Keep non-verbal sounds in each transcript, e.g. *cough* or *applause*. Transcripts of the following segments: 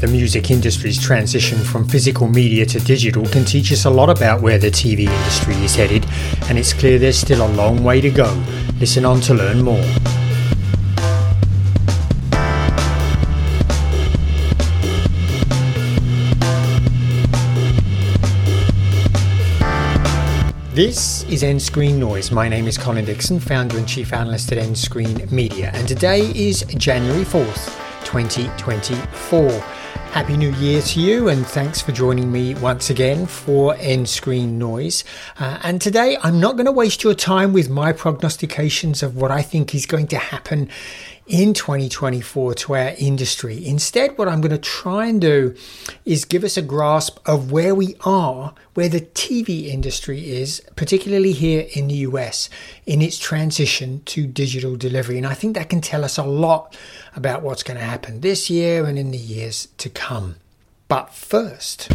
The music industry's transition from physical media to digital can teach us a lot about where the TV industry is headed, and it's clear there's still a long way to go. Listen on to learn more. This is nScreenNoise. My name is Colin Dixon, founder and chief analyst at nScreenMedia, and today is January 4th, 2024. Happy New Year to you, and thanks for joining me once again for nScreenNoise. Uh, and today, I'm not going to waste your time with my prognostications of what I think is going to happen in 2024 to our industry. Instead, what I'm going to try and do is give us a grasp of where we are, where the TV industry is, particularly here in the US, in its transition to digital delivery. And I think that can tell us a lot about what's going to happen this year and in the years to come. But first,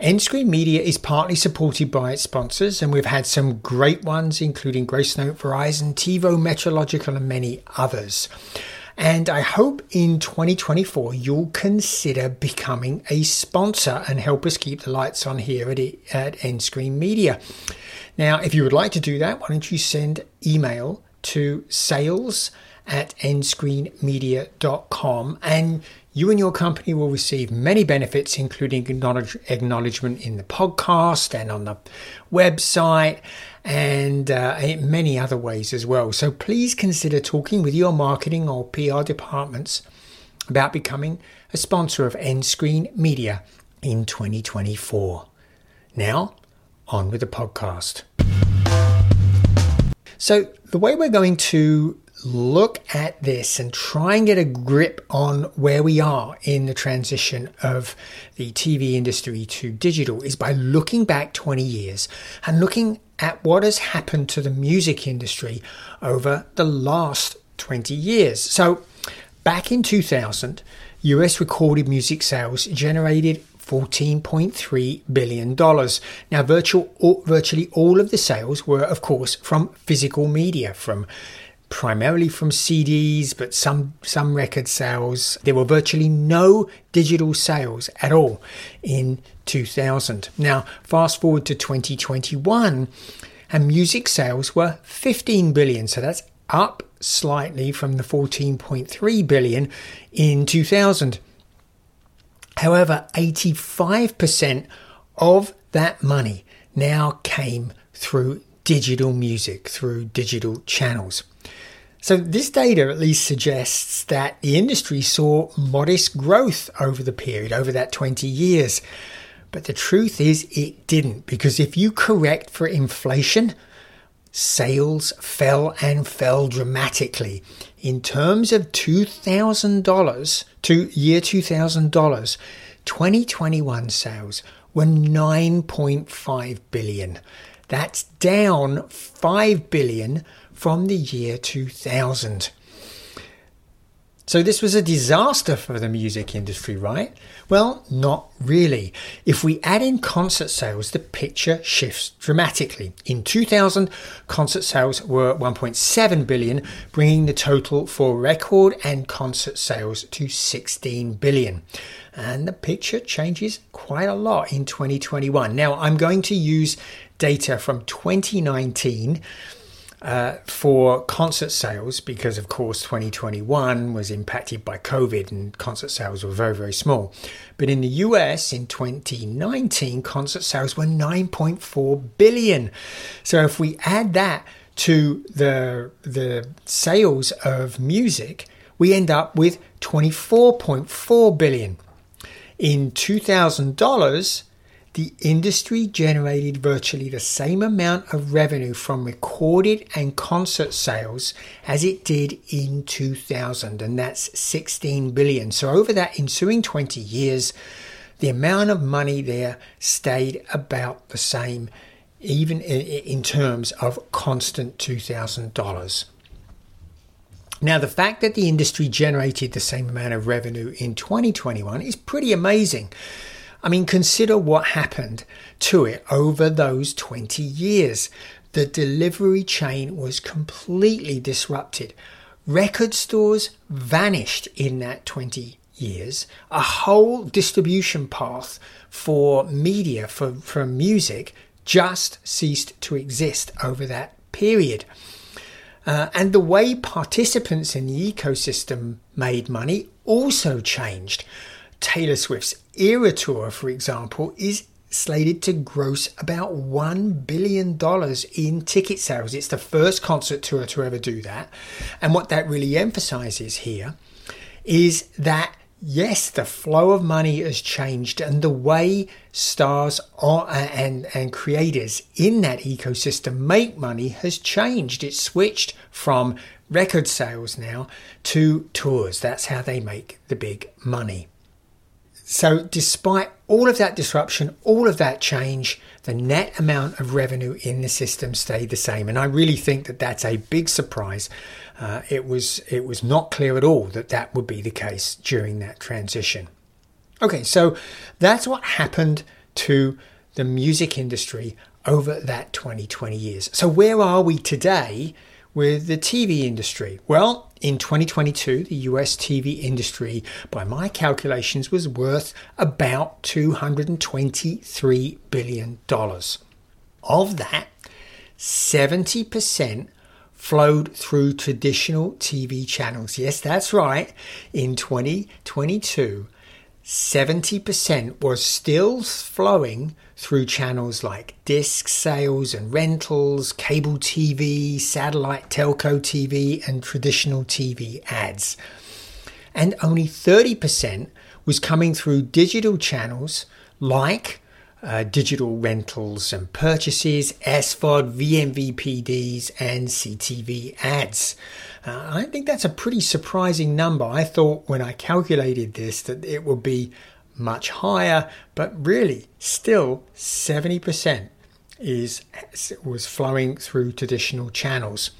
nScreenMedia is partly supported by its sponsors, and we've had some great ones, including Gracenote, Verizon, TiVo, Metrological, and many others. And I hope in 2024 you'll consider becoming a sponsor and help us keep the lights on here at, at nScreenMedia. Now, if you would like to do that, why don't you send email to sales at nscreenmedia.com and you and your company will receive many benefits, including acknowledgement in the podcast and on the website and uh, many other ways as well. So please consider talking with your marketing or PR departments about becoming a sponsor of nScreenMedia in 2024. Now, on with the podcast. So, the way we're going to look at this and try and get a grip on where we are in the transition of the TV industry to digital is by looking back 20 years and looking at what has happened to the music industry over the last 20 years. So, back in 2000, US recorded music sales generated $14.3 billion. Now, virtual, virtually all of the sales were, of course, from physical media, from primarily from CDs, but some some record sales. There were virtually no digital sales at all in 2000. Now, fast forward to 2021, and music sales were 15 billion. So that's up slightly from the 14.3 billion in 2000. However, 85% of that money now came through digital music, through digital channels. So, this data at least suggests that the industry saw modest growth over the period, over that 20 years. But the truth is, it didn't, because if you correct for inflation, sales fell and fell dramatically. In terms of $2,000 to year $2,000, 2021 sales were 9.5 billion. That's down 5 billion from the year 2000. So, this was a disaster for the music industry, right? Well, not really. If we add in concert sales, the picture shifts dramatically. In 2000, concert sales were 1.7 billion, bringing the total for record and concert sales to 16 billion. And the picture changes quite a lot in 2021. Now, I'm going to use data from 2019 uh, for concert sales because, of course, 2021 was impacted by COVID and concert sales were very, very small. But in the US in 2019, concert sales were 9.4 billion. So if we add that to the the sales of music, we end up with 24.4 billion. In $2000, the industry generated virtually the same amount of revenue from recorded and concert sales as it did in 2000, and that's 16 billion. So, over that ensuing 20 years, the amount of money there stayed about the same, even in terms of constant $2,000. Now, the fact that the industry generated the same amount of revenue in 2021 is pretty amazing. I mean, consider what happened to it over those 20 years. The delivery chain was completely disrupted. Record stores vanished in that 20 years, a whole distribution path for media, for, for music, just ceased to exist over that period. Uh, and the way participants in the ecosystem made money also changed. Taylor Swift's Era Tour, for example, is slated to gross about $1 billion in ticket sales. It's the first concert tour to ever do that. And what that really emphasizes here is that yes, the flow of money has changed and the way stars are, uh, and, and creators in that ecosystem make money has changed. It's switched from record sales now to tours. That's how they make the big money. So, despite all of that disruption, all of that change, the net amount of revenue in the system stayed the same. And I really think that that's a big surprise. Uh, it was it was not clear at all that that would be the case during that transition. Okay, so that's what happened to the music industry over that 2020 years. So where are we today with the TV industry? Well, in 2022, the US TV industry, by my calculations, was worth about $223 billion. Of that, 70% flowed through traditional TV channels. Yes, that's right. In 2022, 70% was still flowing through channels like disc sales and rentals, cable TV, satellite telco TV, and traditional TV ads. And only 30% was coming through digital channels like uh, digital rentals and purchases, SVOD, VMVPDs, and CTV ads. Uh, I think that's a pretty surprising number. I thought when I calculated this that it would be much higher, but really still 70% is was flowing through traditional channels.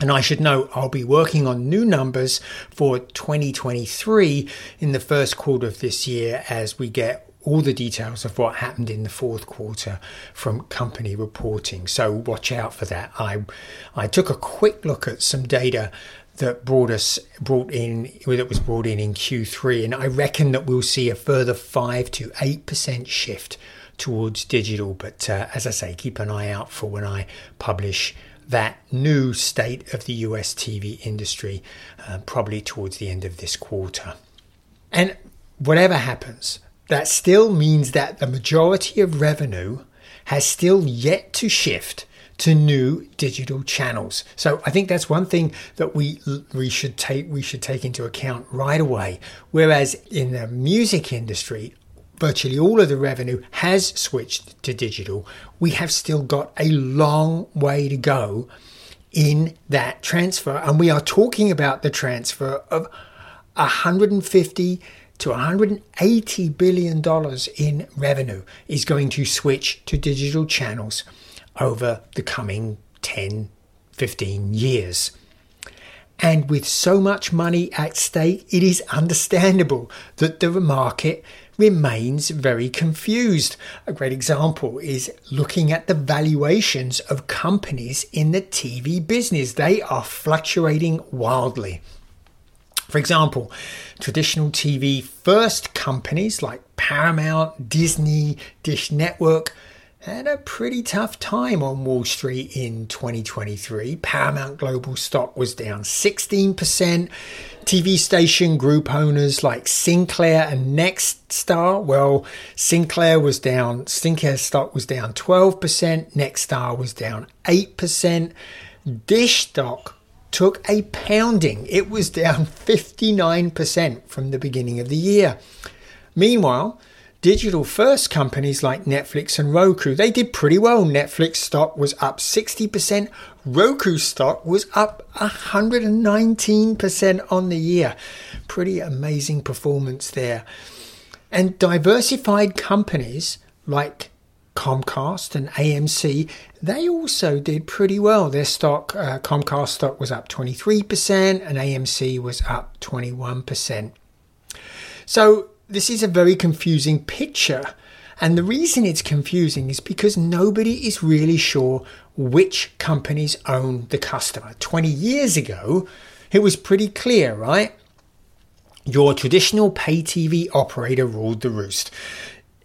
And I should note I'll be working on new numbers for 2023 in the first quarter of this year as we get all the details of what happened in the fourth quarter from company reporting. So watch out for that. I I took a quick look at some data that brought us brought in that was brought in in Q3, and I reckon that we'll see a further five to eight percent shift towards digital. But uh, as I say, keep an eye out for when I publish that new state of the US TV industry, uh, probably towards the end of this quarter. And whatever happens, that still means that the majority of revenue has still yet to shift to new digital channels. So I think that's one thing that we we should take we should take into account right away. Whereas in the music industry, virtually all of the revenue has switched to digital, we have still got a long way to go in that transfer and we are talking about the transfer of 150 to 180 billion dollars in revenue is going to switch to digital channels over the coming 10 15 years and with so much money at stake it is understandable that the market remains very confused. A great example is looking at the valuations of companies in the TV business. They are fluctuating wildly. For example, traditional TV first companies like Paramount, Disney, Dish Network had a pretty tough time on Wall Street in 2023. Paramount Global stock was down 16%. TV station group owners like Sinclair and Nexstar, well, Sinclair was down, Sinclair stock was down 12%, Nexstar was down 8%. Dish stock took a pounding. It was down 59% from the beginning of the year. Meanwhile, digital first companies like Netflix and Roku, they did pretty well. Netflix stock was up 60%, Roku stock was up 119% on the year. Pretty amazing performance there. And diversified companies like Comcast and AMC, they also did pretty well. Their stock, uh, Comcast stock was up 23% and AMC was up 21%. So this is a very confusing picture. And the reason it's confusing is because nobody is really sure which companies own the customer. 20 years ago, it was pretty clear, right? your traditional pay TV operator ruled the roost.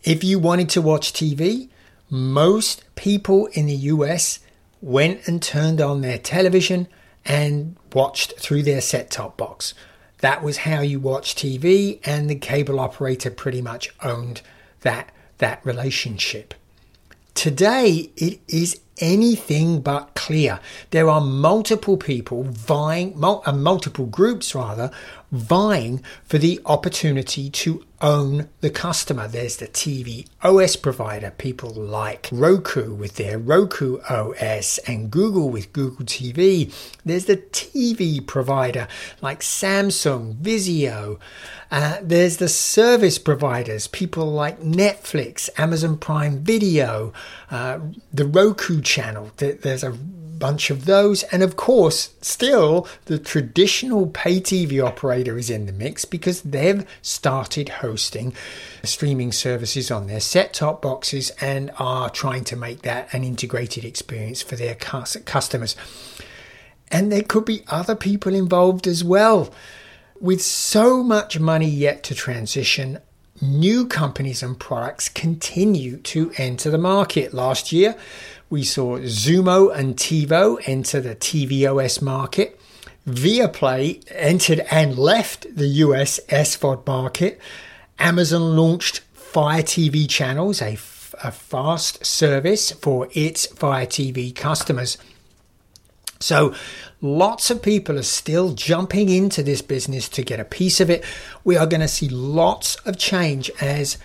If you wanted to watch TV, most people in the US went and turned on their television and watched through their set top box. That was how you watched TV, and the cable operator pretty much owned that, that relationship. Today, it is anything but clear. There are multiple people vying, mul- uh, multiple groups rather, vying for the opportunity to own the customer. There's the TV OS provider, people like Roku with their Roku OS and Google with Google TV. There's the TV provider like Samsung, Vizio. Uh, there's the service providers, people like Netflix, Amazon Prime Video, uh, the Roku channel. There's a bunch of those. And of course, still the traditional pay TV operator is in the mix because they've started hosting streaming services on their set top boxes and are trying to make that an integrated experience for their customers. And there could be other people involved as well. With so much money yet to transition, new companies and products continue to enter the market. Last year, we saw Xumo and TiVo enter the TVOS market. Viaplay entered and left the US SVOD market. Amazon launched Fire TV channels, a, f- a fast service for its Fire TV customers. So, lots of people are still jumping into this business to get a piece of it. We are going to see lots of change as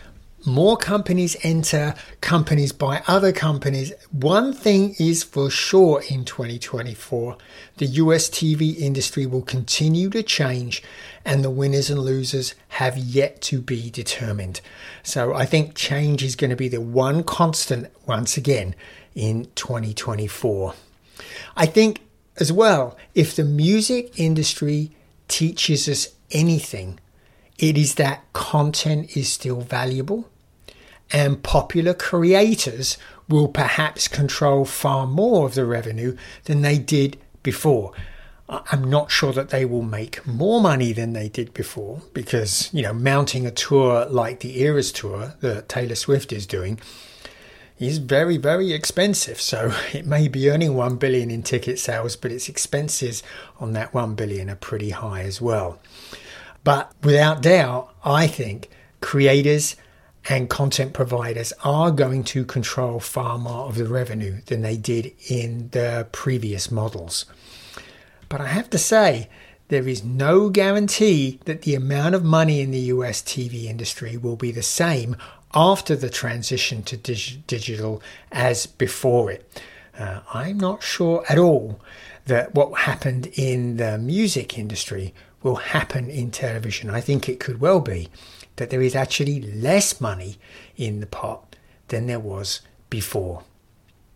more companies enter companies buy other companies. One thing is for sure in 2024 the US TV industry will continue to change, and the winners and losers have yet to be determined. So I think change is going to be the one constant once again in 2024. I think as well, if the music industry teaches us anything, it is that content is still valuable and popular creators will perhaps control far more of the revenue than they did before. I'm not sure that they will make more money than they did before because, you know, mounting a tour like the Eras tour that Taylor Swift is doing is very, very expensive. So *laughs* it may be earning 1 billion in ticket sales, but its expenses on that 1 billion are pretty high as well. But without doubt, I think creators and content providers are going to control far more of the revenue than they did in the previous models. But I have to say, there is no guarantee that the amount of money in the US TV industry will be the same after the transition to dig- digital as before it. Uh, I'm not sure at all that what happened in the music industry will happen in television. I think it could well be that there is actually less money in the pot than there was before.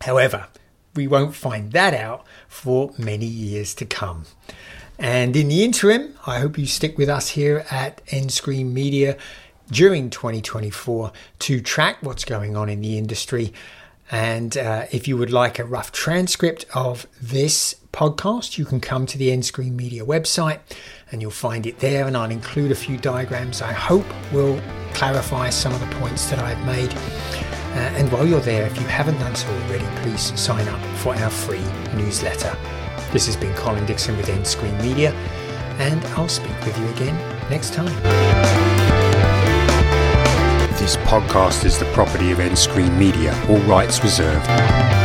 However, we won't find that out for many years to come. And in the interim, I hope you stick with us here at nScreenMedia during 2024 to track what's going on in the industry. And uh, if you would like a rough transcript of this podcast, you can come to the nScreenMedia website and you'll find it there. And I'll include a few diagrams I hope will clarify some of the points that I've made. Uh, and while you're there, if you haven't done so already, please sign up for our free newsletter. This has been Colin Dixon with nScreenMedia, and I'll speak with you again next time. This podcast is the property of nScreenMedia, all rights reserved.